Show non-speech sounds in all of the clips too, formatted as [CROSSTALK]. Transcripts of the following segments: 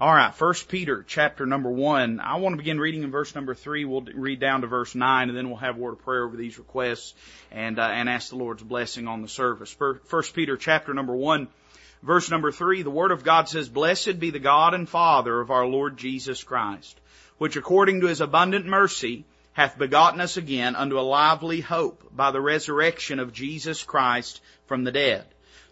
All right, First Peter chapter number one. I want to begin reading in verse number three. We'll read down to verse nine, and then we'll have a word of prayer over these requests and uh, and ask the Lord's blessing on the service. First Peter chapter number one, verse number three. The Word of God says, "Blessed be the God and Father of our Lord Jesus Christ, which according to His abundant mercy hath begotten us again unto a lively hope by the resurrection of Jesus Christ from the dead."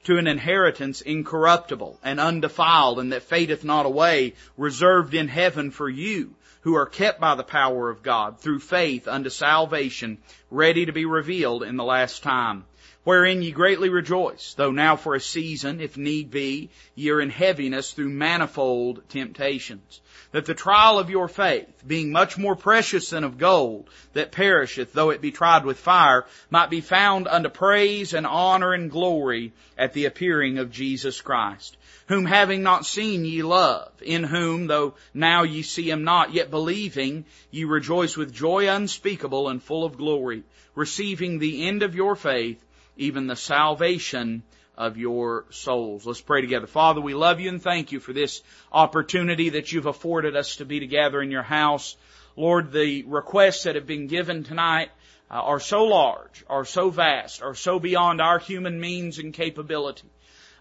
To an inheritance incorruptible and undefiled and that fadeth not away, reserved in heaven for you, who are kept by the power of God through faith unto salvation, ready to be revealed in the last time. Wherein ye greatly rejoice, though now for a season, if need be, ye are in heaviness through manifold temptations. That the trial of your faith, being much more precious than of gold, that perisheth, though it be tried with fire, might be found unto praise and honor and glory at the appearing of Jesus Christ, whom having not seen ye love, in whom, though now ye see him not, yet believing, ye rejoice with joy unspeakable and full of glory, receiving the end of your faith, even the salvation of your souls. Let's pray together. Father, we love you and thank you for this opportunity that you've afforded us to be together in your house. Lord, the requests that have been given tonight uh, are so large, are so vast, are so beyond our human means and capability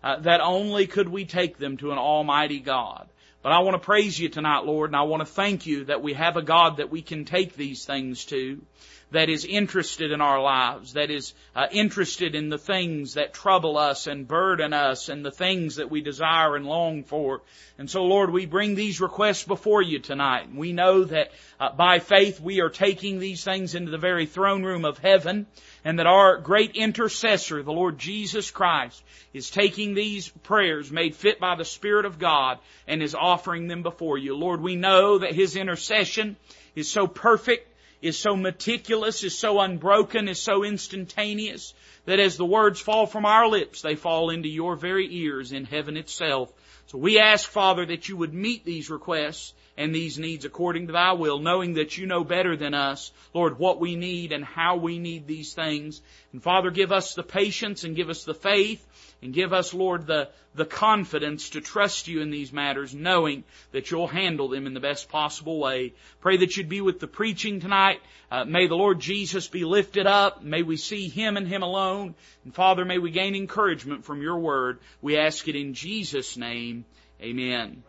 uh, that only could we take them to an almighty God. But I want to praise you tonight, Lord, and I want to thank you that we have a God that we can take these things to that is interested in our lives, that is uh, interested in the things that trouble us and burden us and the things that we desire and long for. And so, Lord, we bring these requests before you tonight. We know that uh, by faith we are taking these things into the very throne room of heaven and that our great intercessor, the Lord Jesus Christ, is taking these prayers made fit by the Spirit of God and is offering them before you. Lord, we know that His intercession is so perfect is so meticulous, is so unbroken, is so instantaneous, that as the words fall from our lips, they fall into your very ears in heaven itself. So we ask, Father, that you would meet these requests and these needs according to thy will, knowing that you know better than us, Lord, what we need and how we need these things. And Father, give us the patience and give us the faith and give us, Lord, the, the confidence to trust you in these matters, knowing that you'll handle them in the best possible way. Pray that you'd be with the preaching tonight. Uh, may the Lord Jesus be lifted up. May we see Him and Him alone. And Father, may we gain encouragement from your word. We ask it in Jesus' name. Amen.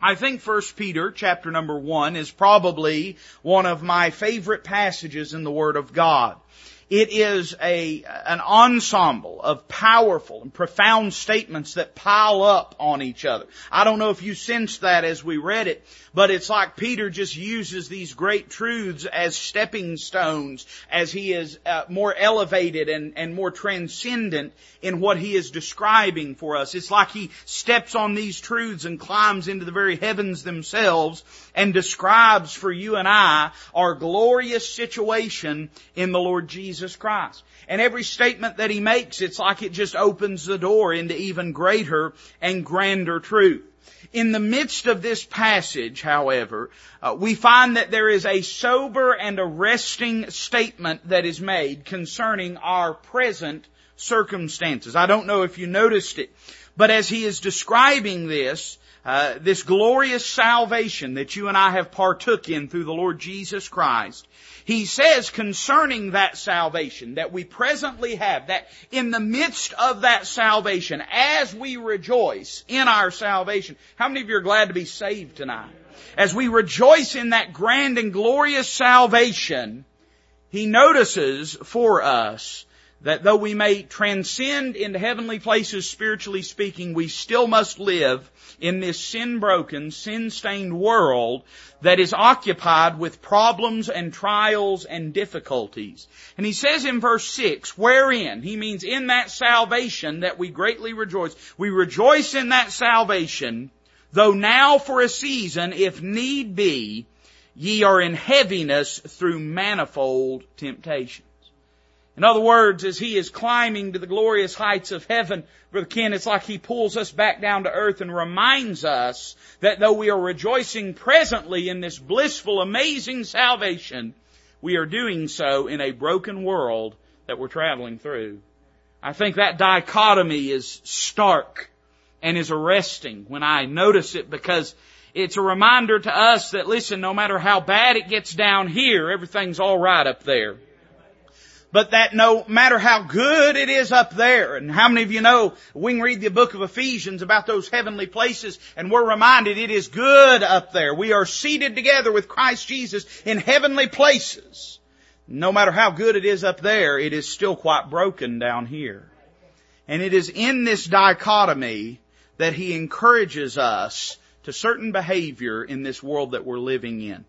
I think First Peter chapter number one is probably one of my favorite passages in the Word of God. It is a, an ensemble of powerful and profound statements that pile up on each other. I don't know if you sensed that as we read it, but it's like Peter just uses these great truths as stepping stones as he is uh, more elevated and, and more transcendent in what he is describing for us. It's like he steps on these truths and climbs into the very heavens themselves and describes for you and I our glorious situation in the Lord Jesus Christ. And every statement that he makes, it's like it just opens the door into even greater and grander truth. In the midst of this passage, however, uh, we find that there is a sober and arresting statement that is made concerning our present circumstances. I don't know if you noticed it, but as he is describing this, uh, this glorious salvation that you and I have partook in through the Lord Jesus Christ, he says concerning that salvation that we presently have, that in the midst of that salvation, as we rejoice in our salvation, how many of you are glad to be saved tonight? As we rejoice in that grand and glorious salvation, he notices for us that though we may transcend into heavenly places spiritually speaking, we still must live in this sin broken, sin stained world that is occupied with problems and trials and difficulties. And he says in verse 6, wherein, he means in that salvation that we greatly rejoice. We rejoice in that salvation, though now for a season, if need be, ye are in heaviness through manifold temptation. In other words, as he is climbing to the glorious heights of heaven, Brother Ken, it's like he pulls us back down to earth and reminds us that though we are rejoicing presently in this blissful, amazing salvation, we are doing so in a broken world that we're traveling through. I think that dichotomy is stark and is arresting when I notice it because it's a reminder to us that listen, no matter how bad it gets down here, everything's alright up there. But that no matter how good it is up there, and how many of you know, we can read the book of Ephesians about those heavenly places, and we're reminded it is good up there. We are seated together with Christ Jesus in heavenly places. No matter how good it is up there, it is still quite broken down here. And it is in this dichotomy that he encourages us to certain behavior in this world that we're living in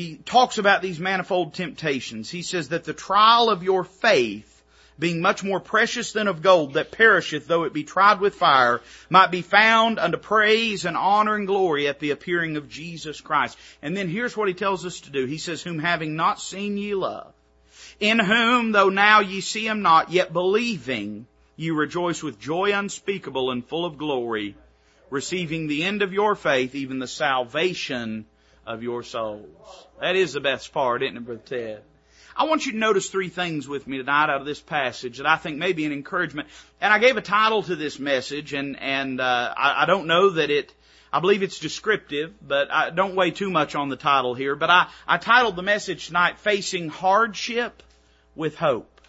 he talks about these manifold temptations. He says that the trial of your faith, being much more precious than of gold that perisheth though it be tried with fire, might be found unto praise and honor and glory at the appearing of Jesus Christ. And then here's what he tells us to do. He says, whom having not seen ye love, in whom though now ye see him not, yet believing, ye rejoice with joy unspeakable and full of glory, receiving the end of your faith, even the salvation of your souls. That is the best part, isn't it, Brother Ted? I want you to notice three things with me tonight out of this passage that I think may be an encouragement. And I gave a title to this message, and and uh, I, I don't know that it. I believe it's descriptive, but I don't weigh too much on the title here. But I I titled the message tonight "Facing Hardship with Hope,"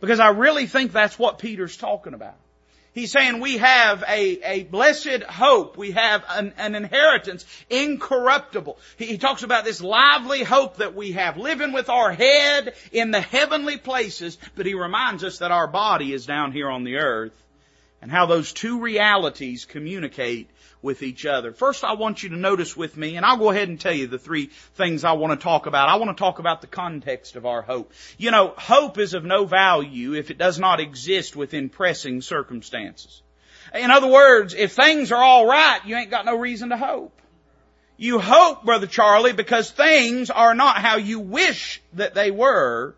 because I really think that's what Peter's talking about. He's saying we have a, a blessed hope. We have an, an inheritance incorruptible. He, he talks about this lively hope that we have, living with our head in the heavenly places, but he reminds us that our body is down here on the earth and how those two realities communicate with each other. First, I want you to notice with me, and I'll go ahead and tell you the three things I want to talk about. I want to talk about the context of our hope. You know, hope is of no value if it does not exist within pressing circumstances. In other words, if things are alright, you ain't got no reason to hope. You hope, Brother Charlie, because things are not how you wish that they were,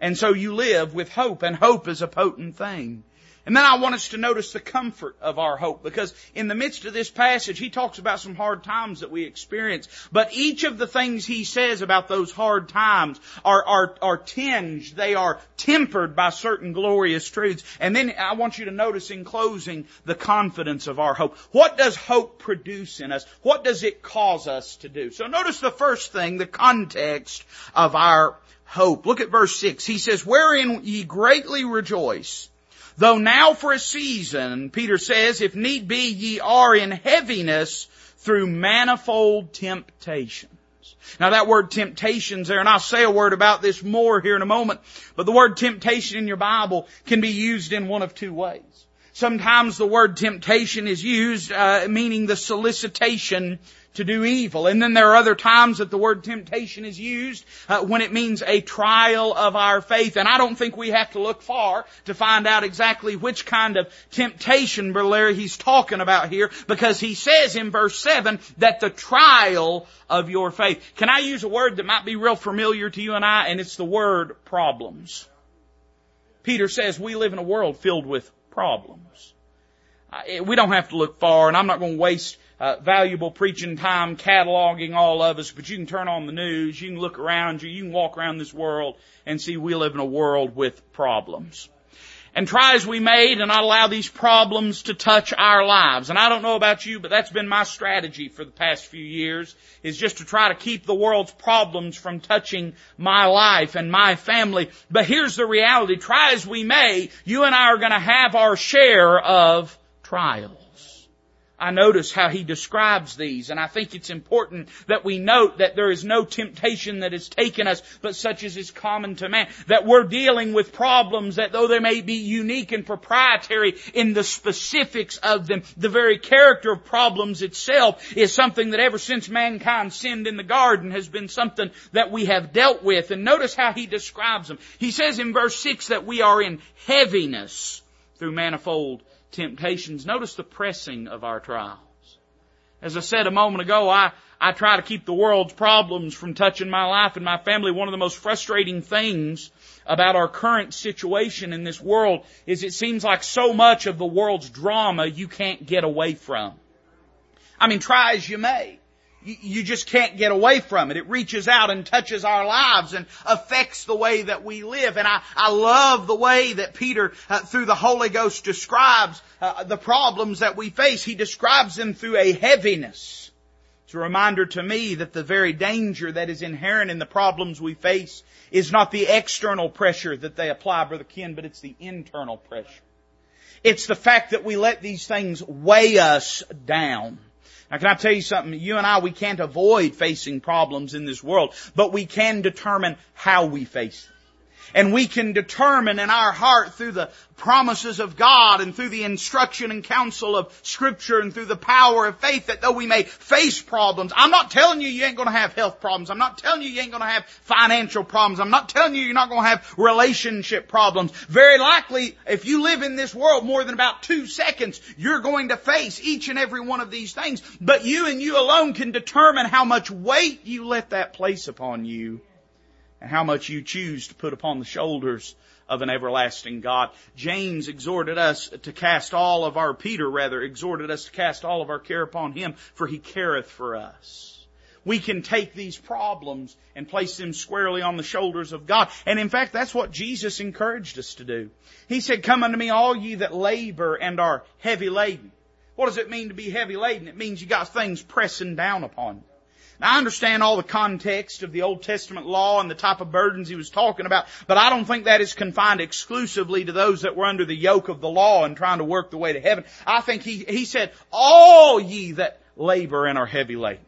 and so you live with hope, and hope is a potent thing. And then I want us to notice the comfort of our hope because in the midst of this passage, he talks about some hard times that we experience. But each of the things he says about those hard times are, are, are tinged, they are tempered by certain glorious truths. And then I want you to notice in closing the confidence of our hope. What does hope produce in us? What does it cause us to do? So notice the first thing, the context of our hope. Look at verse 6. He says, Wherein ye greatly rejoice Though now for a season, Peter says, if need be, ye are in heaviness through manifold temptations. Now that word temptations there, and I'll say a word about this more here in a moment, but the word temptation in your Bible can be used in one of two ways. Sometimes the word temptation is used, uh, meaning the solicitation to do evil. And then there are other times that the word temptation is used uh, when it means a trial of our faith. And I don't think we have to look far to find out exactly which kind of temptation, Brother Larry, he's talking about here because he says in verse 7 that the trial of your faith. Can I use a word that might be real familiar to you and I? And it's the word problems. Peter says we live in a world filled with problems. We don't have to look far, and I'm not going to waste uh, valuable preaching time cataloging all of us, but you can turn on the news, you can look around you, you can walk around this world and see we live in a world with problems. And try as we may to not allow these problems to touch our lives. And I don't know about you, but that's been my strategy for the past few years, is just to try to keep the world's problems from touching my life and my family. But here's the reality. Try as we may, you and I are going to have our share of trials. I notice how he describes these, and I think it's important that we note that there is no temptation that has taken us, but such as is common to man. That we're dealing with problems that though they may be unique and proprietary in the specifics of them, the very character of problems itself is something that ever since mankind sinned in the garden has been something that we have dealt with. And notice how he describes them. He says in verse 6 that we are in heaviness through manifold temptations. Notice the pressing of our trials. As I said a moment ago, I, I try to keep the world's problems from touching my life and my family. One of the most frustrating things about our current situation in this world is it seems like so much of the world's drama you can't get away from. I mean, try as you may. You just can't get away from it. It reaches out and touches our lives and affects the way that we live. And I, I love the way that Peter, uh, through the Holy Ghost, describes uh, the problems that we face. He describes them through a heaviness. It's a reminder to me that the very danger that is inherent in the problems we face is not the external pressure that they apply, Brother Ken, but it's the internal pressure. It's the fact that we let these things weigh us down. Now can I tell you something? You and I, we can't avoid facing problems in this world, but we can determine how we face them. And we can determine in our heart through the promises of God and through the instruction and counsel of scripture and through the power of faith that though we may face problems, I'm not telling you you ain't gonna have health problems. I'm not telling you you ain't gonna have financial problems. I'm not telling you you're not gonna have relationship problems. Very likely, if you live in this world more than about two seconds, you're going to face each and every one of these things. But you and you alone can determine how much weight you let that place upon you and how much you choose to put upon the shoulders of an everlasting God. James exhorted us to cast all of our, Peter rather, exhorted us to cast all of our care upon Him, for He careth for us. We can take these problems and place them squarely on the shoulders of God. And in fact, that's what Jesus encouraged us to do. He said, come unto me all ye that labor and are heavy laden. What does it mean to be heavy laden? It means you got things pressing down upon you. Now I understand all the context of the Old Testament law and the type of burdens he was talking about, but I don't think that is confined exclusively to those that were under the yoke of the law and trying to work the way to heaven. I think he, he said, all ye that labor and are heavy laden.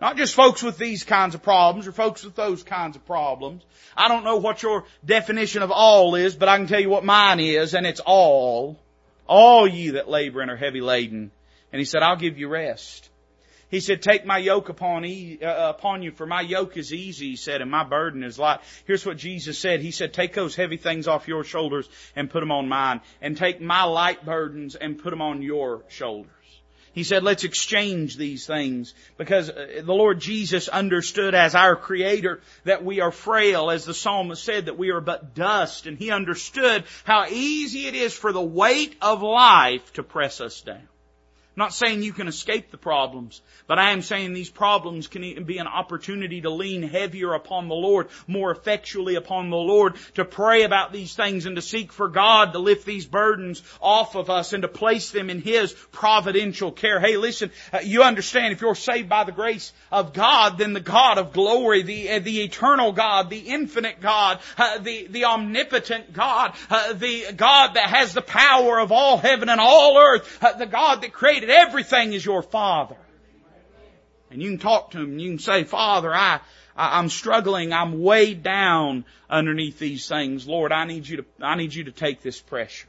Not just folks with these kinds of problems or folks with those kinds of problems. I don't know what your definition of all is, but I can tell you what mine is, and it's all. All ye that labor and are heavy laden. And he said, I'll give you rest. He said, take my yoke upon, e- uh, upon you, for my yoke is easy, he said, and my burden is light. Here's what Jesus said. He said, take those heavy things off your shoulders and put them on mine, and take my light burdens and put them on your shoulders. He said, let's exchange these things because uh, the Lord Jesus understood as our creator that we are frail, as the psalmist said, that we are but dust, and he understood how easy it is for the weight of life to press us down. I'm not saying you can escape the problems, but I am saying these problems can be an opportunity to lean heavier upon the Lord, more effectually upon the Lord, to pray about these things and to seek for God to lift these burdens off of us and to place them in His providential care. Hey, listen, uh, you understand if you're saved by the grace of God, then the God of glory, the, uh, the eternal God, the infinite God, uh, the, the omnipotent God, uh, the God that has the power of all heaven and all earth, uh, the God that created created everything is your Father. And you can talk to him and you can say, Father, I, I, am struggling. I'm weighed down underneath these things. Lord, I need you to, I need you to take this pressure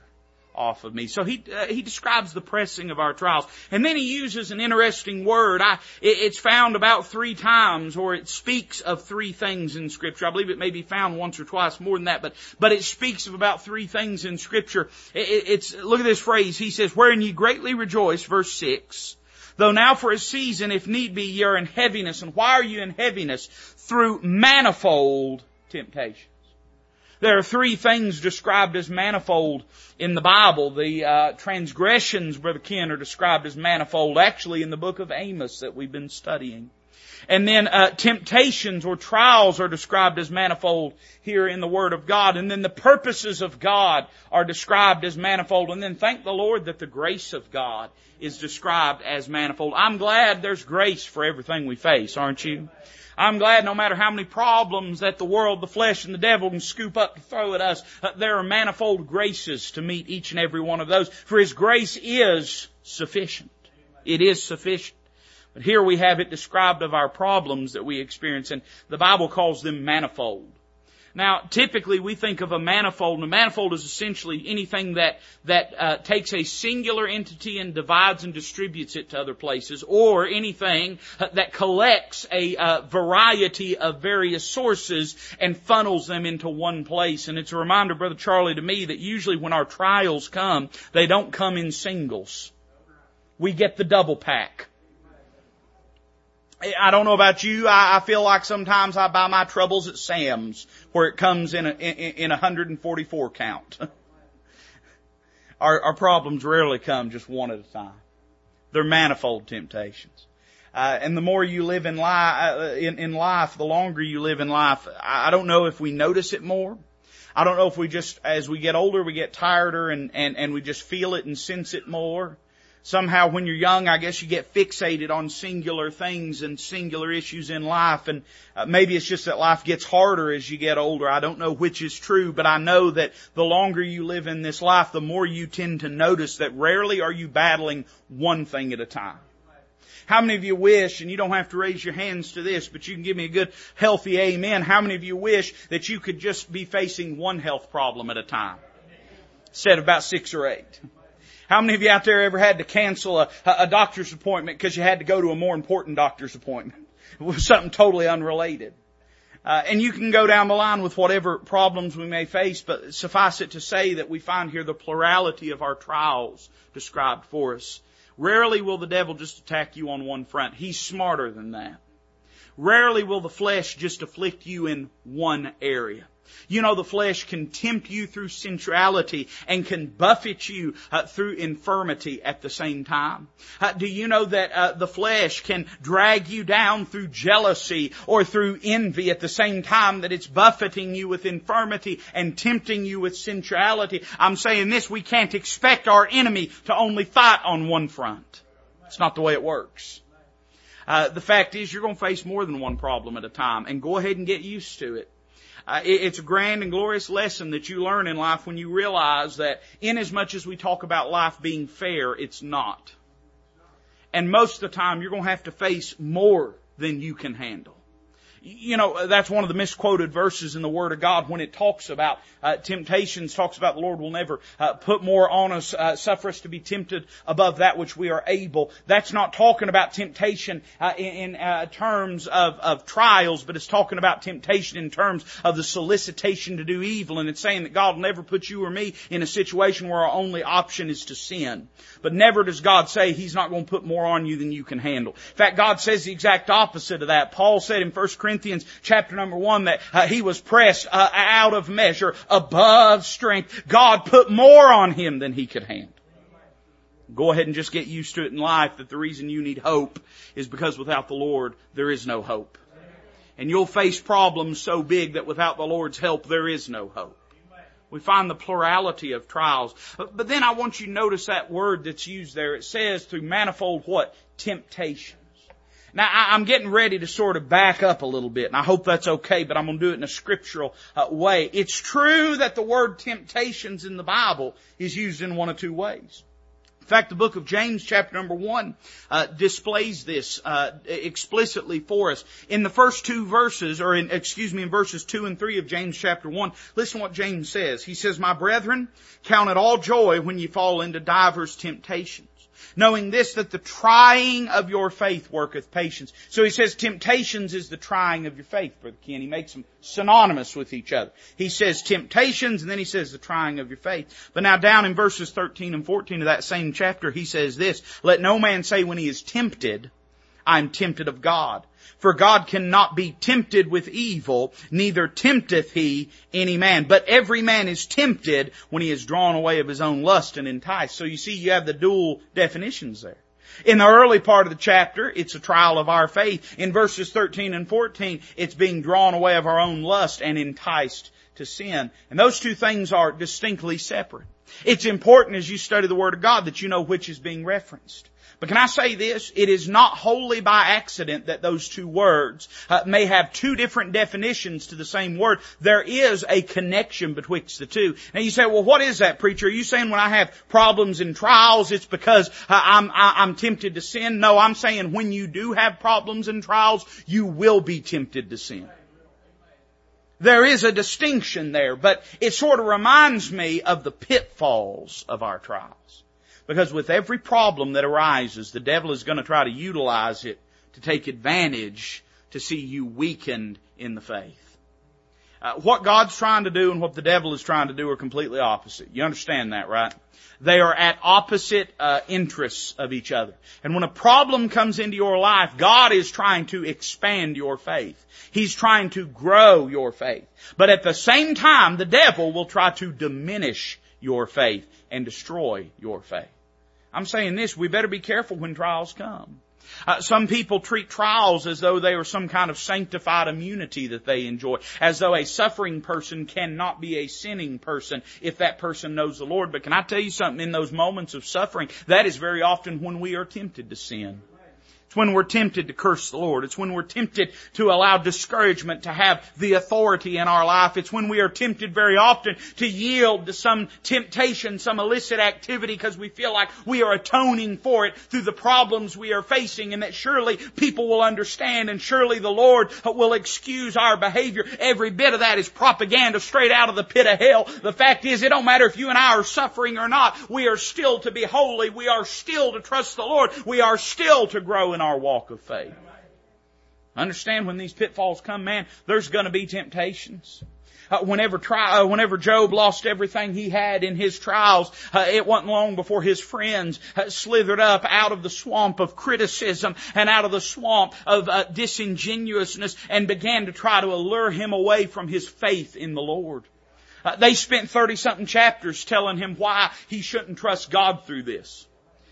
off of me. So he uh, he describes the pressing of our trials, and then he uses an interesting word. I it, it's found about three times, or it speaks of three things in Scripture. I believe it may be found once or twice more than that, but but it speaks of about three things in Scripture. It, it's look at this phrase. He says, "Wherein ye greatly rejoice," verse six. Though now for a season, if need be, ye are in heaviness. And why are you in heaviness? Through manifold temptation. There are three things described as manifold in the Bible. The uh, transgressions, Brother Ken, are described as manifold actually in the book of Amos that we've been studying. And then uh, temptations or trials are described as manifold here in the Word of God. And then the purposes of God are described as manifold. And then thank the Lord that the grace of God is described as manifold. I'm glad there's grace for everything we face, aren't you? I'm glad no matter how many problems that the world, the flesh, and the devil can scoop up to throw at us, uh, there are manifold graces to meet each and every one of those. For His grace is sufficient. It is sufficient. But here we have it described of our problems that we experience, and the Bible calls them manifold. Now, typically we think of a manifold, and a manifold is essentially anything that that uh, takes a singular entity and divides and distributes it to other places, or anything uh, that collects a uh, variety of various sources and funnels them into one place. And it's a reminder, Brother Charlie, to me that usually when our trials come, they don't come in singles. We get the double pack. I don't know about you. I, I feel like sometimes I buy my troubles at Sam's, where it comes in a, in, in 144 count. [LAUGHS] our, our problems rarely come just one at a time. They're manifold temptations. Uh, and the more you live in life, uh, in, in life, the longer you live in life, I don't know if we notice it more. I don't know if we just, as we get older, we get tireder and, and, and we just feel it and sense it more. Somehow when you're young, I guess you get fixated on singular things and singular issues in life and uh, maybe it's just that life gets harder as you get older. I don't know which is true, but I know that the longer you live in this life, the more you tend to notice that rarely are you battling one thing at a time. How many of you wish, and you don't have to raise your hands to this, but you can give me a good healthy amen. How many of you wish that you could just be facing one health problem at a time? Said about six or eight. How many of you out there ever had to cancel a, a doctor's appointment because you had to go to a more important doctor's appointment? [LAUGHS] It was something totally unrelated. Uh, and you can go down the line with whatever problems we may face, but suffice it to say that we find here the plurality of our trials described for us. Rarely will the devil just attack you on one front. He's smarter than that. Rarely will the flesh just afflict you in one area. You know, the flesh can tempt you through sensuality and can buffet you uh, through infirmity at the same time. Uh, do you know that uh, the flesh can drag you down through jealousy or through envy at the same time that it's buffeting you with infirmity and tempting you with sensuality? I'm saying this, we can't expect our enemy to only fight on one front. It's not the way it works. Uh, the fact is, you're going to face more than one problem at a time, and go ahead and get used to it. Uh, it, it's a grand and glorious lesson that you learn in life when you realize that in as much as we talk about life being fair, it's not. And most of the time, you're going to have to face more than you can handle you know, that's one of the misquoted verses in the Word of God when it talks about uh, temptations, talks about the Lord will never uh, put more on us, uh, suffer us to be tempted above that which we are able. That's not talking about temptation uh, in, in uh, terms of, of trials, but it's talking about temptation in terms of the solicitation to do evil. And it's saying that God will never put you or me in a situation where our only option is to sin. But never does God say He's not going to put more on you than you can handle. In fact, God says the exact opposite of that. Paul said in 1 Corinthians chapter number 1 that uh, he was pressed uh, out of measure, above strength. God put more on him than he could handle. Go ahead and just get used to it in life that the reason you need hope is because without the Lord, there is no hope. And you'll face problems so big that without the Lord's help, there is no hope. We find the plurality of trials. But then I want you to notice that word that's used there. It says through manifold what? Temptations. Now I'm getting ready to sort of back up a little bit, and I hope that's okay, but I'm going to do it in a scriptural uh, way. It's true that the word temptations in the Bible is used in one of two ways. In fact, the book of James, chapter number one, uh, displays this uh, explicitly for us. In the first two verses, or in excuse me, in verses two and three of James chapter one, listen to what James says. He says, "My brethren, count it all joy when you fall into divers temptations." Knowing this, that the trying of your faith worketh patience. So he says temptations is the trying of your faith, Brother Ken. He makes them synonymous with each other. He says temptations, and then he says the trying of your faith. But now down in verses 13 and 14 of that same chapter, he says this, let no man say when he is tempted, I'm tempted of God. For God cannot be tempted with evil, neither tempteth he any man. But every man is tempted when he is drawn away of his own lust and enticed. So you see, you have the dual definitions there. In the early part of the chapter, it's a trial of our faith. In verses 13 and 14, it's being drawn away of our own lust and enticed to sin. And those two things are distinctly separate. It's important as you study the Word of God that you know which is being referenced. But can I say this? It is not wholly by accident that those two words uh, may have two different definitions to the same word. There is a connection betwixt the two. Now you say, well, what is that, preacher? Are you saying when I have problems and trials, it's because uh, I'm, I'm tempted to sin? No, I'm saying when you do have problems and trials, you will be tempted to sin. There is a distinction there, but it sort of reminds me of the pitfalls of our trials. Because with every problem that arises, the devil is going to try to utilize it to take advantage to see you weakened in the faith. Uh, what God's trying to do and what the devil is trying to do are completely opposite. You understand that, right? They are at opposite uh, interests of each other. And when a problem comes into your life, God is trying to expand your faith. He's trying to grow your faith. But at the same time, the devil will try to diminish your faith and destroy your faith. I'm saying this, we better be careful when trials come. Uh, some people treat trials as though they are some kind of sanctified immunity that they enjoy, as though a suffering person cannot be a sinning person if that person knows the Lord. But can I tell you something? In those moments of suffering, that is very often when we are tempted to sin. When we're tempted to curse the Lord. It's when we're tempted to allow discouragement to have the authority in our life. It's when we are tempted very often to yield to some temptation, some illicit activity because we feel like we are atoning for it through the problems we are facing and that surely people will understand and surely the Lord will excuse our behavior. Every bit of that is propaganda straight out of the pit of hell. The fact is it don't matter if you and I are suffering or not. We are still to be holy. We are still to trust the Lord. We are still to grow in our walk of faith. Understand when these pitfalls come, man, there's going to be temptations. Uh, whenever try, uh, whenever Job lost everything he had in his trials, uh, it wasn't long before his friends uh, slithered up out of the swamp of criticism and out of the swamp of uh, disingenuousness and began to try to allure him away from his faith in the Lord. Uh, they spent 30 something chapters telling him why he shouldn't trust God through this.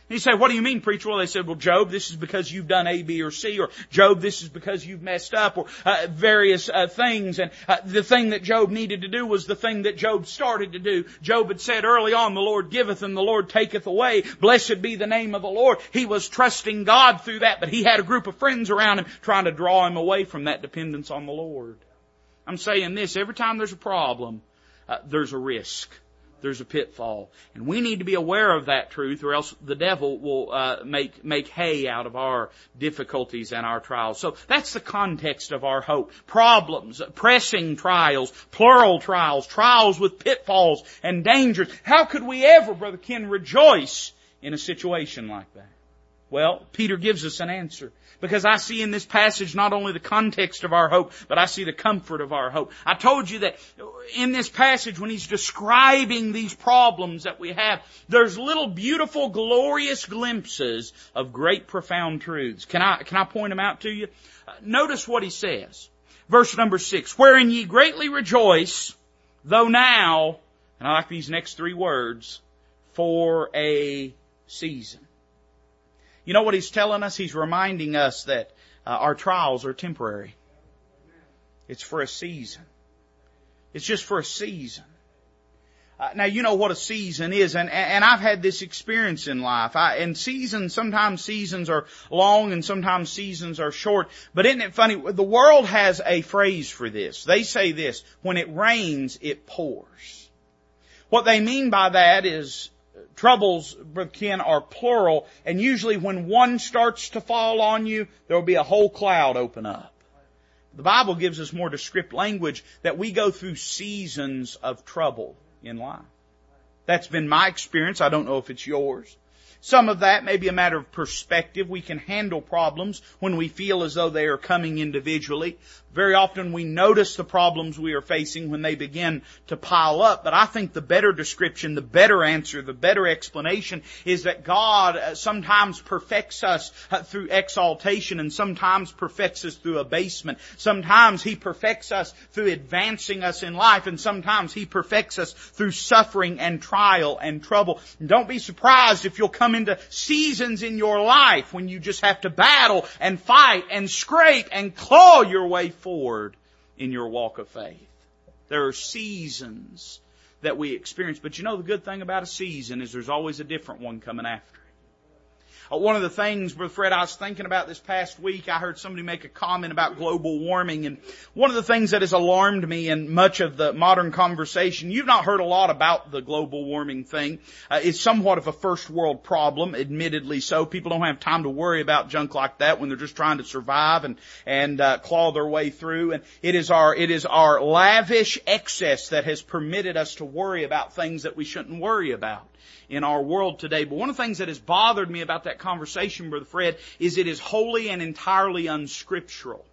And you say, what do you mean, preacher? Well, they said, well, Job, this is because you've done A, B, or C, or Job, this is because you've messed up, or uh, various uh, things. And uh, the thing that Job needed to do was the thing that Job started to do. Job had said early on, the Lord giveth and the Lord taketh away. Blessed be the name of the Lord. He was trusting God through that, but he had a group of friends around him trying to draw him away from that dependence on the Lord. I'm saying this, every time there's a problem, uh, there's a risk there's a pitfall. And we need to be aware of that truth or else the devil will uh, make, make hay out of our difficulties and our trials. So that's the context of our hope. Problems, pressing trials, plural trials, trials with pitfalls and dangers. How could we ever, Brother Ken, rejoice in a situation like that? Well, Peter gives us an answer. Because I see in this passage not only the context of our hope, but I see the comfort of our hope. I told you that in this passage when he's describing these problems that we have, there's little beautiful, glorious glimpses of great profound truths. Can I, can I point them out to you? Uh, notice what he says. Verse number six, wherein ye greatly rejoice, though now, and I like these next three words, for a season. You know what he's telling us? He's reminding us that uh, our trials are temporary. It's for a season. It's just for a season. Uh, now you know what a season is, and and I've had this experience in life. I, and seasons, sometimes seasons are long, and sometimes seasons are short. But isn't it funny? The world has a phrase for this. They say this: when it rains, it pours. What they mean by that is troubles, Brother Ken, are plural, and usually when one starts to fall on you, there will be a whole cloud open up. The Bible gives us more descriptive language that we go through seasons of trouble in life. That's been my experience. I don't know if it's yours. Some of that may be a matter of perspective. We can handle problems when we feel as though they are coming individually. Very often we notice the problems we are facing when they begin to pile up, but I think the better description, the better answer, the better explanation is that God uh, sometimes perfects us uh, through exaltation and sometimes perfects us through abasement. Sometimes He perfects us through advancing us in life and sometimes He perfects us through suffering and trial and trouble. And don't be surprised if you'll come into seasons in your life when you just have to battle and fight and scrape and claw your way forward in your walk of faith. There are seasons that we experience, but you know the good thing about a season is there's always a different one coming after. Uh, one of the things, Brother Fred, I was thinking about this past week, I heard somebody make a comment about global warming, and one of the things that has alarmed me in much of the modern conversation, you've not heard a lot about the global warming thing. Uh, it's somewhat of a first world problem, admittedly so. People don't have time to worry about junk like that when they're just trying to survive and and uh, claw their way through. And it is our it is our lavish excess that has permitted us to worry about things that we shouldn't worry about in our world today. But one of the things that has bothered me about that conversation, Brother Fred, is it is wholly and entirely unscriptural.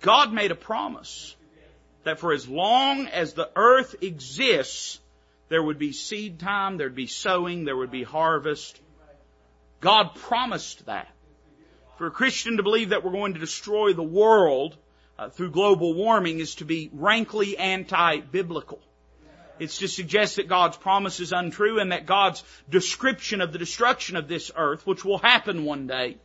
God made a promise that for as long as the earth exists, there would be seed time, there'd be sowing, there would be harvest. God promised that. For a Christian to believe that we're going to destroy the world uh, through global warming is to be rankly anti-biblical. It's to suggest that God's promise is untrue and that God's description of the destruction of this earth, which will happen one day,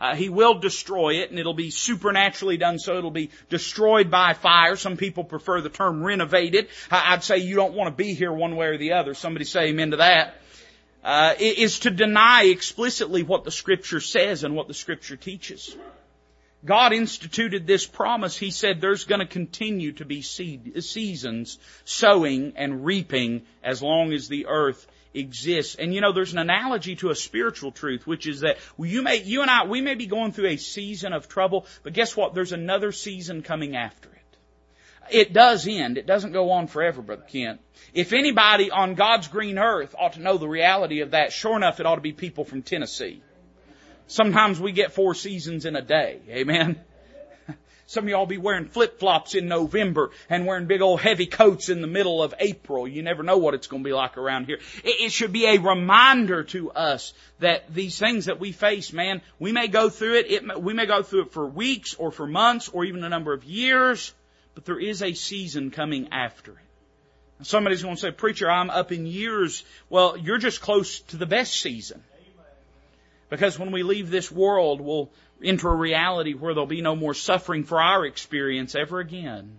uh, he will destroy it and it'll be supernaturally done so. It'll be destroyed by fire. Some people prefer the term renovated. I'd say you don't want to be here one way or the other. Somebody say amen to that. Uh, is to deny explicitly what the scripture says and what the scripture teaches. God instituted this promise. He said there's going to continue to be seasons sowing and reaping as long as the earth exists. And you know, there's an analogy to a spiritual truth, which is that you may, you and I, we may be going through a season of trouble, but guess what? There's another season coming after it. It does end. It doesn't go on forever, Brother Kent. If anybody on God's green earth ought to know the reality of that, sure enough, it ought to be people from Tennessee. Sometimes we get four seasons in a day. Amen. [LAUGHS] Some of y'all be wearing flip-flops in November and wearing big old heavy coats in the middle of April. You never know what it's going to be like around here. It, it should be a reminder to us that these things that we face, man, we may go through it, it we may go through it for weeks or for months or even a number of years, but there is a season coming after it. Somebody's going to say, preacher, I'm up in years. Well, you're just close to the best season. Because when we leave this world, we'll enter a reality where there'll be no more suffering for our experience ever again.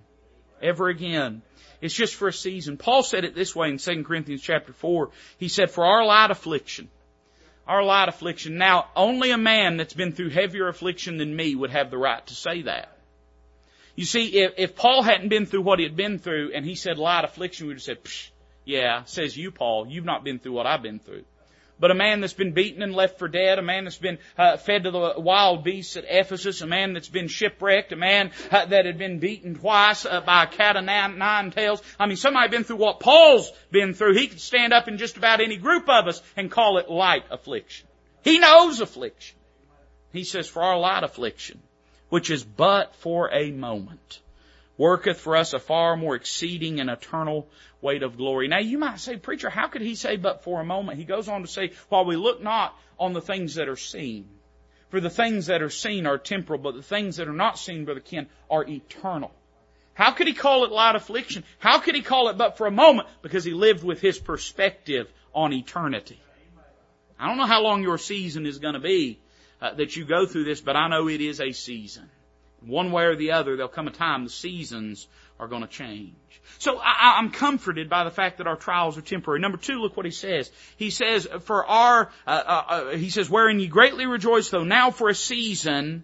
Ever again. It's just for a season. Paul said it this way in 2 Corinthians chapter 4. He said, for our light affliction, our light affliction. Now, only a man that's been through heavier affliction than me would have the right to say that. You see, if, if Paul hadn't been through what he had been through and he said light affliction, we would have said, yeah, says you, Paul, you've not been through what I've been through. But a man that's been beaten and left for dead, a man that's been uh, fed to the wild beasts at Ephesus, a man that's been shipwrecked, a man uh, that had been beaten twice uh, by a cat of nine, nine tails. I mean, somebody been through what Paul's been through. He could stand up in just about any group of us and call it light affliction. He knows affliction. He says, for our light affliction, which is but for a moment, worketh for us a far more exceeding and eternal weight of glory. Now you might say, preacher, how could he say but for a moment? He goes on to say, while we look not on the things that are seen, for the things that are seen are temporal, but the things that are not seen, Brother Ken, are eternal. How could he call it light affliction? How could he call it but for a moment? Because he lived with his perspective on eternity. I don't know how long your season is going to be uh, that you go through this, but I know it is a season. One way or the other, there'll come a time the seasons are going to change. So I, am comforted by the fact that our trials are temporary. Number two, look what he says. He says, for our, uh, uh, uh, he says, wherein ye greatly rejoice, though now for a season,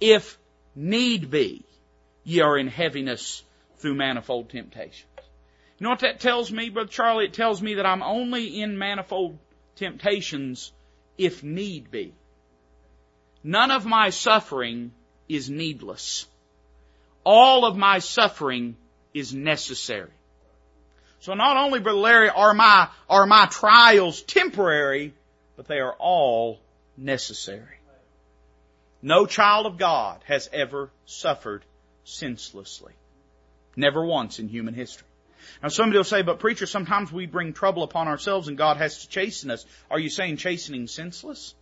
if need be, ye are in heaviness through manifold temptations. You know what that tells me, Brother Charlie? It tells me that I'm only in manifold temptations if need be. None of my suffering is needless. All of my suffering is necessary. So not only, Brother Larry, are my, are my trials temporary, but they are all necessary. No child of God has ever suffered senselessly. Never once in human history. Now somebody will say, but preacher, sometimes we bring trouble upon ourselves and God has to chasten us. Are you saying chastening senseless?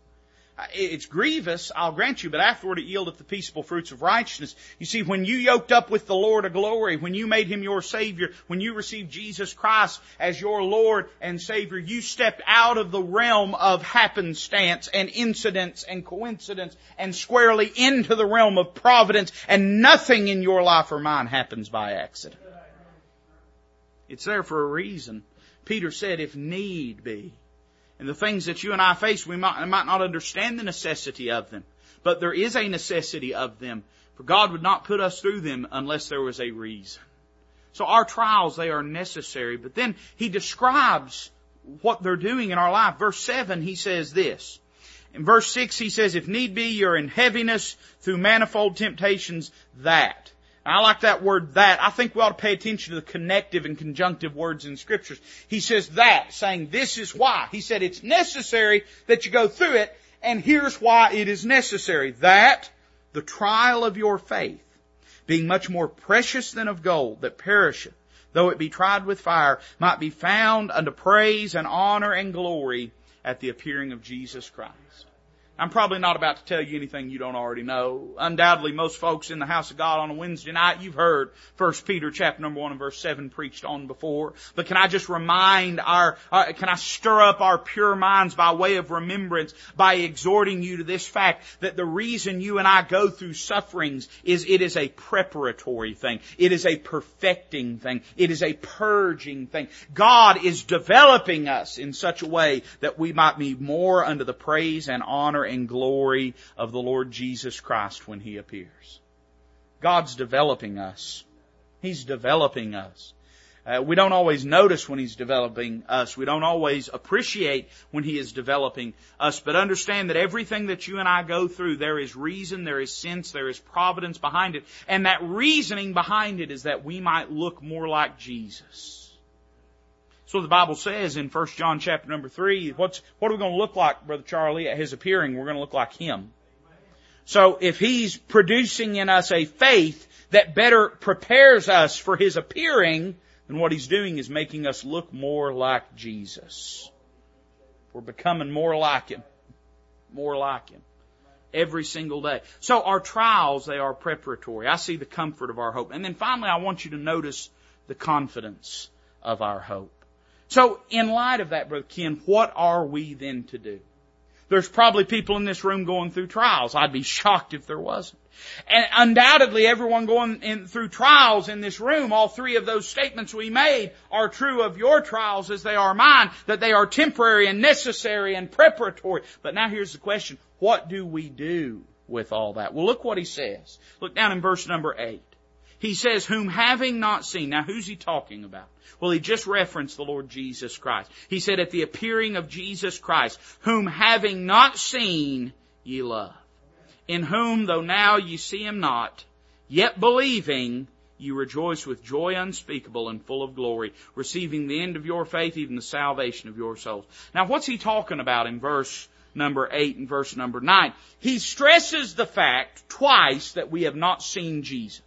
Uh, it's grievous, I'll grant you, but afterward it yieldeth the peaceable fruits of righteousness. You see, when you yoked up with the Lord of glory, when you made Him your Savior, when you received Jesus Christ as your Lord and Savior, you stepped out of the realm of happenstance and incidents and coincidence and squarely into the realm of providence and nothing in your life or mine happens by accident. It's there for a reason. Peter said, if need be, and the things that you and I face, we might, might not understand the necessity of them. But there is a necessity of them. For God would not put us through them unless there was a reason. So our trials, they are necessary. But then He describes what they're doing in our life. Verse 7, He says this. In verse 6, He says, if need be, you're in heaviness through manifold temptations, that. I like that word that. I think we ought to pay attention to the connective and conjunctive words in scriptures. He says that, saying this is why. He said it's necessary that you go through it, and here's why it is necessary. That the trial of your faith, being much more precious than of gold that perisheth, though it be tried with fire, might be found unto praise and honor and glory at the appearing of Jesus Christ. I'm probably not about to tell you anything you don't already know. Undoubtedly, most folks in the house of God on a Wednesday night, you've heard 1 Peter chapter number 1 and verse 7 preached on before. But can I just remind our, uh, can I stir up our pure minds by way of remembrance by exhorting you to this fact that the reason you and I go through sufferings is it is a preparatory thing. It is a perfecting thing. It is a purging thing. God is developing us in such a way that we might be more under the praise and honor and glory of the Lord Jesus Christ when He appears. God's developing us. He's developing us. Uh, we don't always notice when He's developing us. We don't always appreciate when He is developing us. But understand that everything that you and I go through, there is reason, there is sense, there is providence behind it. And that reasoning behind it is that we might look more like Jesus. So the Bible says in 1 John chapter number 3, what's, what are we going to look like, Brother Charlie, at His appearing? We're going to look like Him. So if He's producing in us a faith that better prepares us for His appearing, then what He's doing is making us look more like Jesus. We're becoming more like Him. More like Him. Every single day. So our trials, they are preparatory. I see the comfort of our hope. And then finally, I want you to notice the confidence of our hope. So, in light of that, Brother Ken, what are we then to do? There's probably people in this room going through trials. I'd be shocked if there wasn't. And undoubtedly everyone going in, through trials in this room, all three of those statements we made are true of your trials as they are mine, that they are temporary and necessary and preparatory. But now here's the question. What do we do with all that? Well, look what he says. Look down in verse number eight. He says, whom having not seen. Now who's he talking about? Well, he just referenced the Lord Jesus Christ. He said, at the appearing of Jesus Christ, whom having not seen, ye love. In whom, though now ye see him not, yet believing, you rejoice with joy unspeakable and full of glory, receiving the end of your faith, even the salvation of your souls. Now, what's he talking about in verse number 8 and verse number 9? He stresses the fact twice that we have not seen Jesus.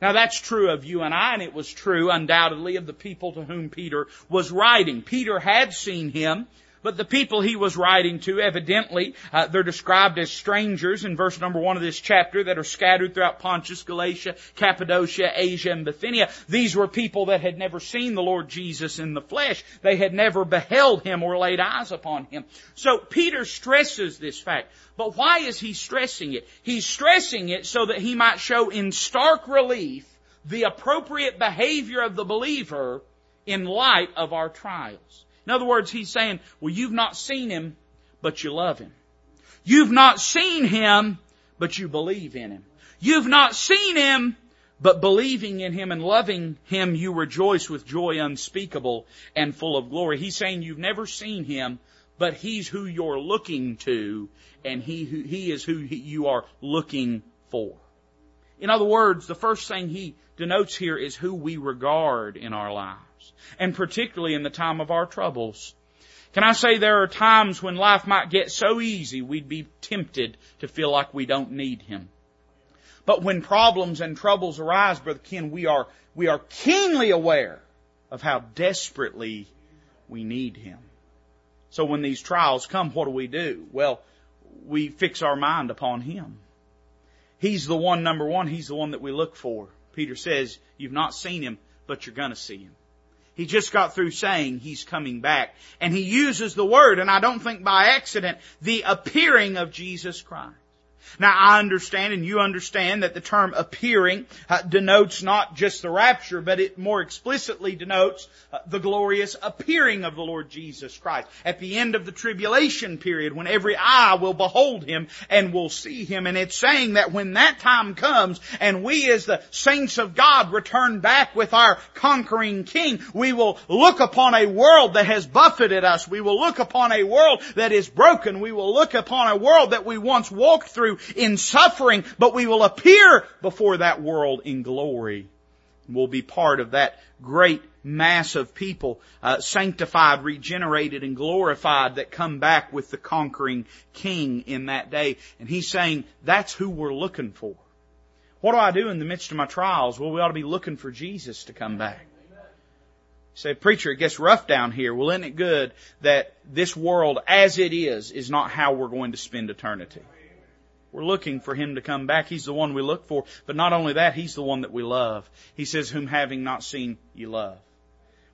Now that's true of you and I, and it was true undoubtedly of the people to whom Peter was writing. Peter had seen him, but the people he was writing to, evidently, uh, they're described as strangers in verse number one of this chapter that are scattered throughout Pontus, Galatia, Cappadocia, Asia, and Bithynia. These were people that had never seen the Lord Jesus in the flesh. They had never beheld him or laid eyes upon him. So Peter stresses this fact. But why is he stressing it? He's stressing it so that he might show in stark relief the appropriate behavior of the believer in light of our trials. In other words, he's saying, well, you've not seen him, but you love him. You've not seen him, but you believe in him. You've not seen him, but believing in him and loving him, you rejoice with joy unspeakable and full of glory. He's saying you've never seen him, but he's who you're looking to and he, who, he is who you are looking for. In other words, the first thing he denotes here is who we regard in our lives, and particularly in the time of our troubles. Can I say there are times when life might get so easy we'd be tempted to feel like we don't need Him. But when problems and troubles arise, Brother Ken, we are, we are keenly aware of how desperately we need Him. So when these trials come, what do we do? Well, we fix our mind upon Him. He's the one, number one, He's the one that we look for. Peter says, you've not seen Him, but you're gonna see Him. He just got through saying He's coming back. And He uses the word, and I don't think by accident, the appearing of Jesus Christ. Now I understand and you understand that the term appearing uh, denotes not just the rapture, but it more explicitly denotes uh, the glorious appearing of the Lord Jesus Christ. At the end of the tribulation period when every eye will behold Him and will see Him. And it's saying that when that time comes and we as the saints of God return back with our conquering King, we will look upon a world that has buffeted us. We will look upon a world that is broken. We will look upon a world that we once walked through in suffering, but we will appear before that world in glory. We'll be part of that great mass of people, uh, sanctified, regenerated, and glorified that come back with the conquering King in that day. And he's saying that's who we're looking for. What do I do in the midst of my trials? Well, we ought to be looking for Jesus to come back. say, preacher, it gets rough down here. Well, isn't it good that this world as it is is not how we're going to spend eternity? We're looking for Him to come back. He's the one we look for. But not only that, He's the one that we love. He says, whom having not seen, you love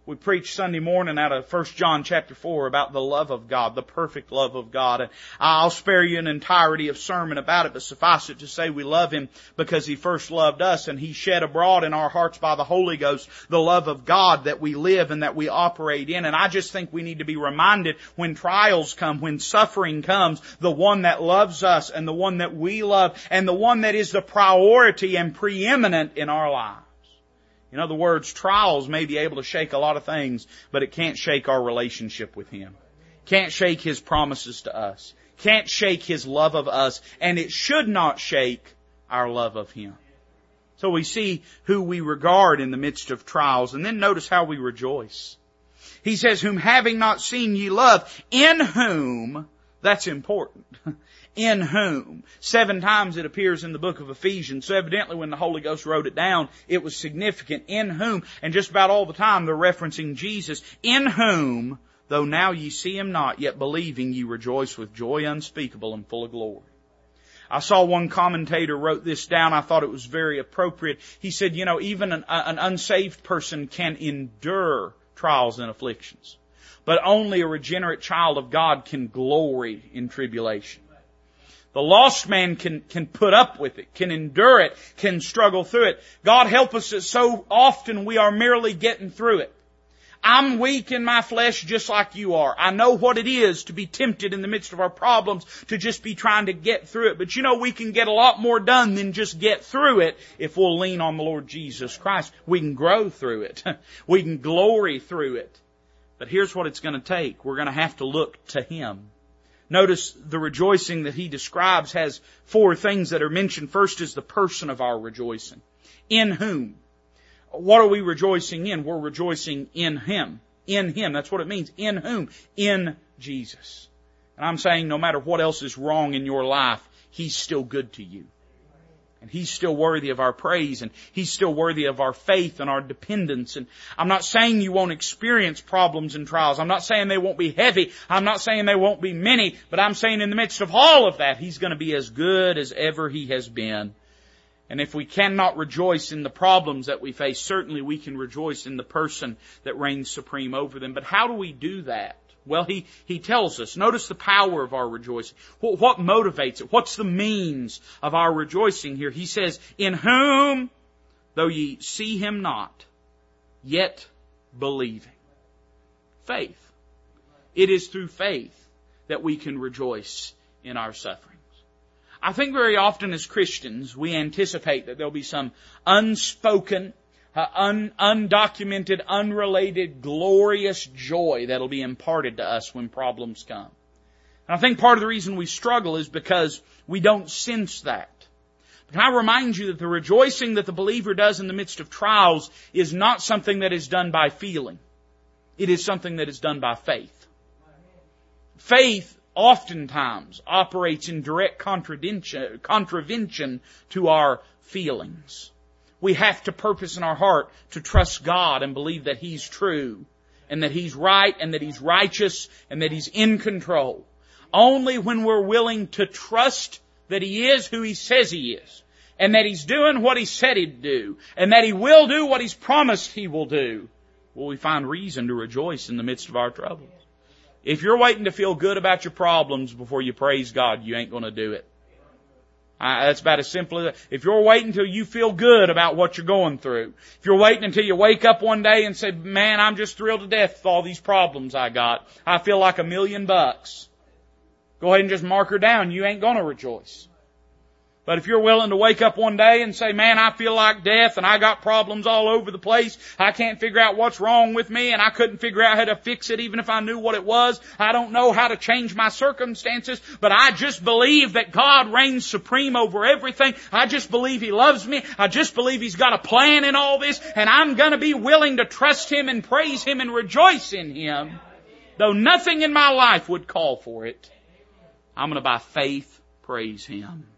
we preached Sunday morning out of 1 John chapter 4 about the love of God, the perfect love of God. And I'll spare you an entirety of sermon about it, but suffice it to say we love Him because He first loved us and He shed abroad in our hearts by the Holy Ghost the love of God that we live and that we operate in. And I just think we need to be reminded when trials come, when suffering comes, the one that loves us and the one that we love and the one that is the priority and preeminent in our lives. In other words, trials may be able to shake a lot of things, but it can't shake our relationship with Him. Can't shake His promises to us. Can't shake His love of us, and it should not shake our love of Him. So we see who we regard in the midst of trials, and then notice how we rejoice. He says, whom having not seen ye love, in whom, that's important, in whom. Seven times it appears in the book of Ephesians. So evidently when the Holy Ghost wrote it down, it was significant. In whom, and just about all the time they're referencing Jesus. In whom, though now ye see him not, yet believing ye rejoice with joy unspeakable and full of glory. I saw one commentator wrote this down. I thought it was very appropriate. He said, you know, even an, an unsaved person can endure trials and afflictions. But only a regenerate child of God can glory in tribulation. The lost man can, can put up with it, can endure it, can struggle through it. God help us that so often we are merely getting through it. I'm weak in my flesh just like you are. I know what it is to be tempted in the midst of our problems to just be trying to get through it. But you know, we can get a lot more done than just get through it if we'll lean on the Lord Jesus Christ. We can grow through it. [LAUGHS] we can glory through it. But here's what it's going to take. We're going to have to look to Him. Notice the rejoicing that he describes has four things that are mentioned. First is the person of our rejoicing. In whom? What are we rejoicing in? We're rejoicing in him. In him. That's what it means. In whom? In Jesus. And I'm saying no matter what else is wrong in your life, he's still good to you. And He's still worthy of our praise and He's still worthy of our faith and our dependence. And I'm not saying you won't experience problems and trials. I'm not saying they won't be heavy. I'm not saying they won't be many. But I'm saying in the midst of all of that, He's going to be as good as ever He has been. And if we cannot rejoice in the problems that we face, certainly we can rejoice in the person that reigns supreme over them. But how do we do that? Well, he, he tells us. Notice the power of our rejoicing. What, what motivates it? What's the means of our rejoicing here? He says, in whom, though ye see him not, yet believing. Faith. It is through faith that we can rejoice in our sufferings. I think very often as Christians, we anticipate that there'll be some unspoken, uh, un, undocumented, unrelated, glorious joy that'll be imparted to us when problems come. And I think part of the reason we struggle is because we don't sense that. Can I remind you that the rejoicing that the believer does in the midst of trials is not something that is done by feeling. It is something that is done by faith. Faith oftentimes operates in direct contravention to our feelings we have to purpose in our heart to trust God and believe that He's true and that He's right and that He's righteous and that He's in control. Only when we're willing to trust that He is who He says He is and that He's doing what He said He'd do and that He will do what He's promised He will do will we find reason to rejoice in the midst of our troubles. If you're waiting to feel good about your problems before you praise God, you ain't gonna do it. Uh, that's about as simple as If you're waiting until you feel good about what you're going through, if you're waiting until you wake up one day and say, man, I'm just thrilled to death with all these problems I got. I feel like a million bucks. Go ahead and just mark her down. You ain't gonna rejoice. But if you're willing to wake up one day and say, man, I feel like death and I got problems all over the place. I can't figure out what's wrong with me and I couldn't figure out how to fix it even if I knew what it was. I don't know how to change my circumstances, but I just believe that God reigns supreme over everything. I just believe He loves me. I just believe He's got a plan in all this and I'm gonna be willing to trust Him and praise Him and rejoice in Him. Though nothing in my life would call for it, I'm gonna by faith praise Him.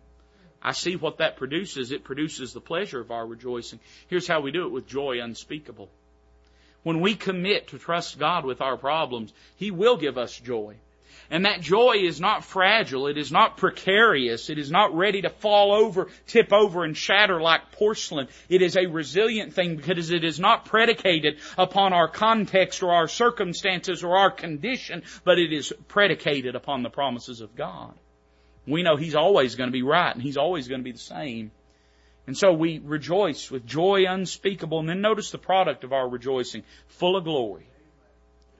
I see what that produces. It produces the pleasure of our rejoicing. Here's how we do it with joy unspeakable. When we commit to trust God with our problems, He will give us joy. And that joy is not fragile. It is not precarious. It is not ready to fall over, tip over, and shatter like porcelain. It is a resilient thing because it is not predicated upon our context or our circumstances or our condition, but it is predicated upon the promises of God. We know He's always going to be right and He's always going to be the same. And so we rejoice with joy unspeakable. And then notice the product of our rejoicing. Full of glory.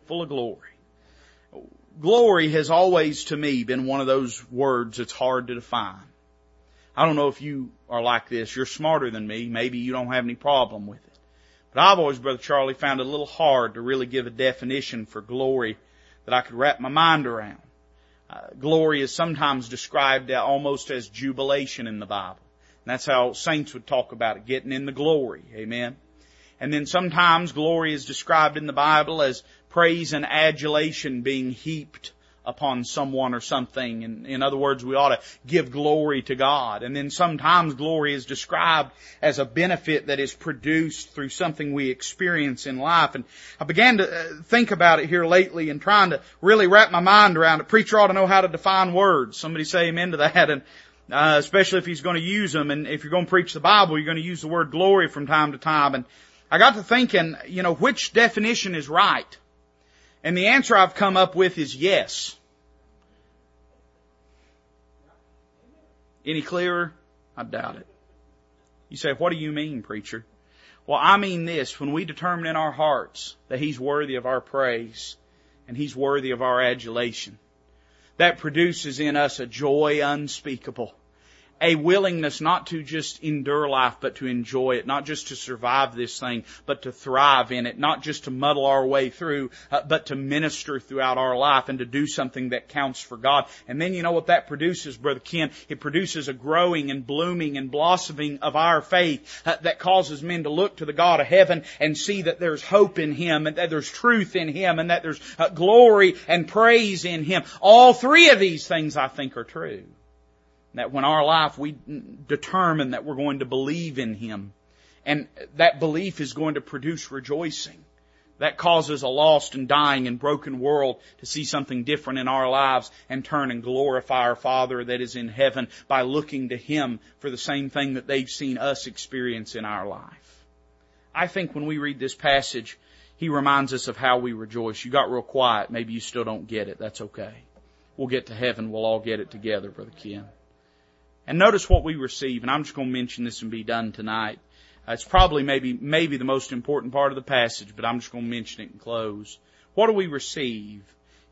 Full of glory. Glory has always to me been one of those words that's hard to define. I don't know if you are like this. You're smarter than me. Maybe you don't have any problem with it. But I've always, Brother Charlie, found it a little hard to really give a definition for glory that I could wrap my mind around. Uh, glory is sometimes described almost as jubilation in the Bible. And that's how saints would talk about it, getting in the glory. Amen. And then sometimes glory is described in the Bible as praise and adulation being heaped upon someone or something. And in other words, we ought to give glory to God. And then sometimes glory is described as a benefit that is produced through something we experience in life. And I began to uh, think about it here lately and trying to really wrap my mind around it. Preacher ought to know how to define words. Somebody say amen to that. [LAUGHS] And uh, especially if he's going to use them. And if you're going to preach the Bible, you're going to use the word glory from time to time. And I got to thinking, you know, which definition is right? And the answer I've come up with is yes. Any clearer? I doubt it. You say, what do you mean, preacher? Well, I mean this. When we determine in our hearts that He's worthy of our praise and He's worthy of our adulation, that produces in us a joy unspeakable. A willingness not to just endure life, but to enjoy it, not just to survive this thing, but to thrive in it, not just to muddle our way through, uh, but to minister throughout our life and to do something that counts for God. And then you know what that produces, Brother Ken? It produces a growing and blooming and blossoming of our faith uh, that causes men to look to the God of heaven and see that there's hope in Him and that there's truth in Him and that there's uh, glory and praise in Him. All three of these things I think are true. That when our life we determine that we're going to believe in Him. And that belief is going to produce rejoicing. That causes a lost and dying and broken world to see something different in our lives and turn and glorify our Father that is in heaven by looking to Him for the same thing that they've seen us experience in our life. I think when we read this passage, He reminds us of how we rejoice. You got real quiet. Maybe you still don't get it. That's okay. We'll get to heaven. We'll all get it together, Brother Ken. And notice what we receive, and I'm just going to mention this and be done tonight. Uh, it's probably maybe, maybe the most important part of the passage, but I'm just going to mention it and close. What do we receive?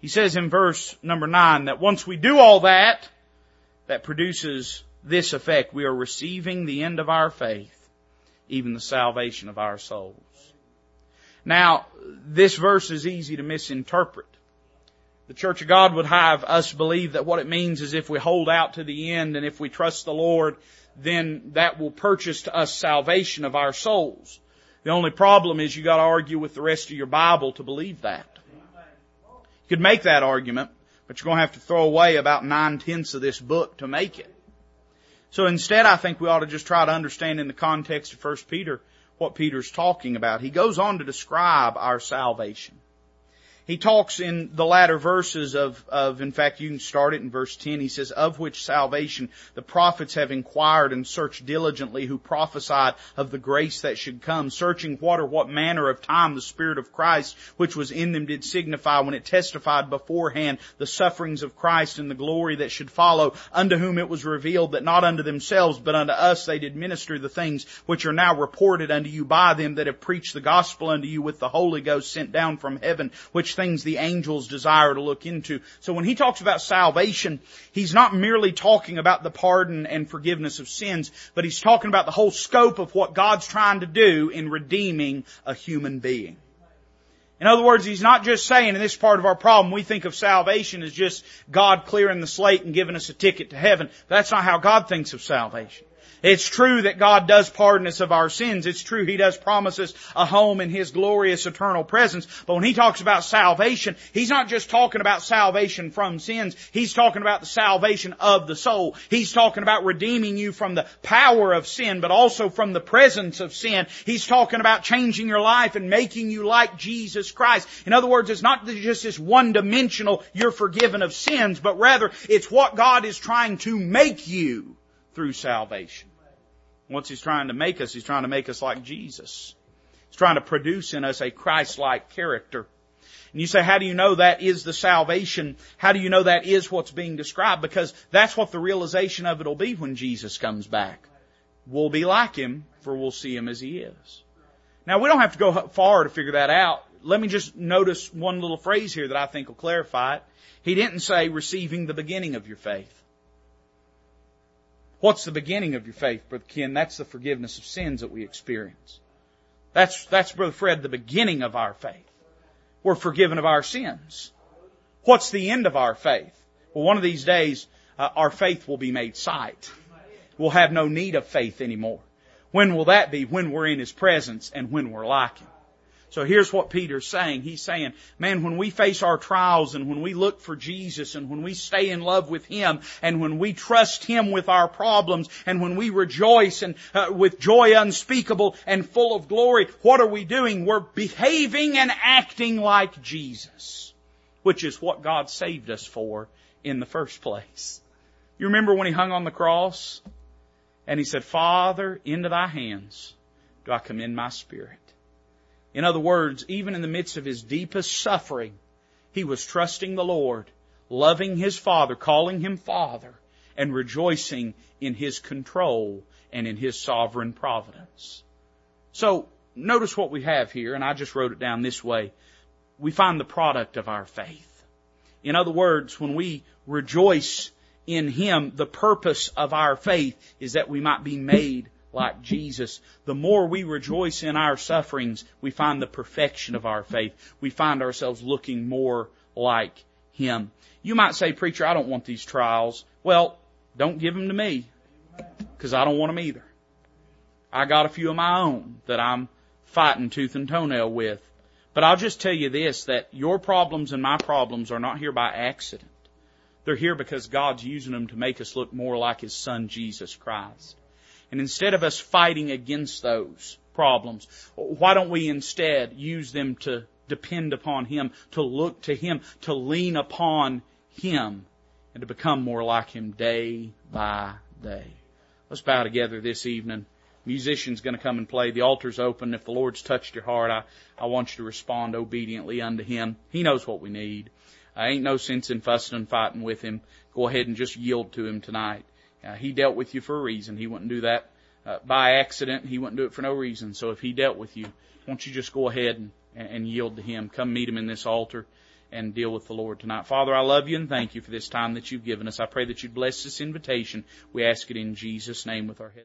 He says in verse number nine that once we do all that, that produces this effect. We are receiving the end of our faith, even the salvation of our souls. Now, this verse is easy to misinterpret the Church of God would have us believe that what it means is if we hold out to the end and if we trust the Lord, then that will purchase to us salvation of our souls. The only problem is you gotta argue with the rest of your Bible to believe that. You could make that argument, but you're gonna have to throw away about nine tenths of this book to make it. So instead I think we ought to just try to understand in the context of 1 Peter what Peter's talking about. He goes on to describe our salvation. He talks in the latter verses of, of, in fact, you can start it in verse 10. He says, of which salvation the prophets have inquired and searched diligently who prophesied of the grace that should come, searching what or what manner of time the Spirit of Christ which was in them did signify when it testified beforehand the sufferings of Christ and the glory that should follow, unto whom it was revealed that not unto themselves, but unto us they did minister the things which are now reported unto you by them that have preached the gospel unto you with the Holy Ghost sent down from heaven, which things the angels desire to look into. So when he talks about salvation, he's not merely talking about the pardon and forgiveness of sins, but he's talking about the whole scope of what God's trying to do in redeeming a human being. In other words, he's not just saying in this part of our problem, we think of salvation as just God clearing the slate and giving us a ticket to heaven. That's not how God thinks of salvation. It's true that God does pardon us of our sins. It's true He does promise us a home in His glorious eternal presence. But when He talks about salvation, He's not just talking about salvation from sins. He's talking about the salvation of the soul. He's talking about redeeming you from the power of sin, but also from the presence of sin. He's talking about changing your life and making you like Jesus Christ. In other words, it's not just this one dimensional, you're forgiven of sins, but rather it's what God is trying to make you through salvation. What's He's trying to make us? He's trying to make us like Jesus. He's trying to produce in us a Christ-like character. And you say, how do you know that is the salvation? How do you know that is what's being described? Because that's what the realization of it will be when Jesus comes back. We'll be like Him, for we'll see Him as He is. Now we don't have to go far to figure that out. Let me just notice one little phrase here that I think will clarify it. He didn't say receiving the beginning of your faith. What's the beginning of your faith, Brother Ken? That's the forgiveness of sins that we experience. That's, that's, Brother Fred, the beginning of our faith. We're forgiven of our sins. What's the end of our faith? Well, one of these days, uh, our faith will be made sight. We'll have no need of faith anymore. When will that be? When we're in His presence and when we're like Him. So here's what Peter's saying. He's saying, man, when we face our trials and when we look for Jesus and when we stay in love with Him and when we trust Him with our problems and when we rejoice and uh, with joy unspeakable and full of glory, what are we doing? We're behaving and acting like Jesus, which is what God saved us for in the first place. You remember when He hung on the cross and He said, Father, into Thy hands do I commend my spirit. In other words, even in the midst of his deepest suffering, he was trusting the Lord, loving his Father, calling him Father, and rejoicing in his control and in his sovereign providence. So, notice what we have here, and I just wrote it down this way. We find the product of our faith. In other words, when we rejoice in Him, the purpose of our faith is that we might be made like Jesus, the more we rejoice in our sufferings, we find the perfection of our faith. We find ourselves looking more like Him. You might say, preacher, I don't want these trials. Well, don't give them to me, because I don't want them either. I got a few of my own that I'm fighting tooth and toenail with. But I'll just tell you this, that your problems and my problems are not here by accident. They're here because God's using them to make us look more like His Son, Jesus Christ. And instead of us fighting against those problems, why don't we instead use them to depend upon Him, to look to Him, to lean upon Him, and to become more like Him day by day. Let's bow together this evening. Musician's going to come and play. The altar's open. If the Lord's touched your heart, I, I want you to respond obediently unto Him. He knows what we need. I ain't no sense in fussing and fighting with Him. Go ahead and just yield to Him tonight. Uh, he dealt with you for a reason. He wouldn't do that uh, by accident. He wouldn't do it for no reason. So if he dealt with you, won't you just go ahead and, and yield to him? Come meet him in this altar and deal with the Lord tonight. Father, I love you and thank you for this time that you've given us. I pray that you'd bless this invitation. We ask it in Jesus' name with our head.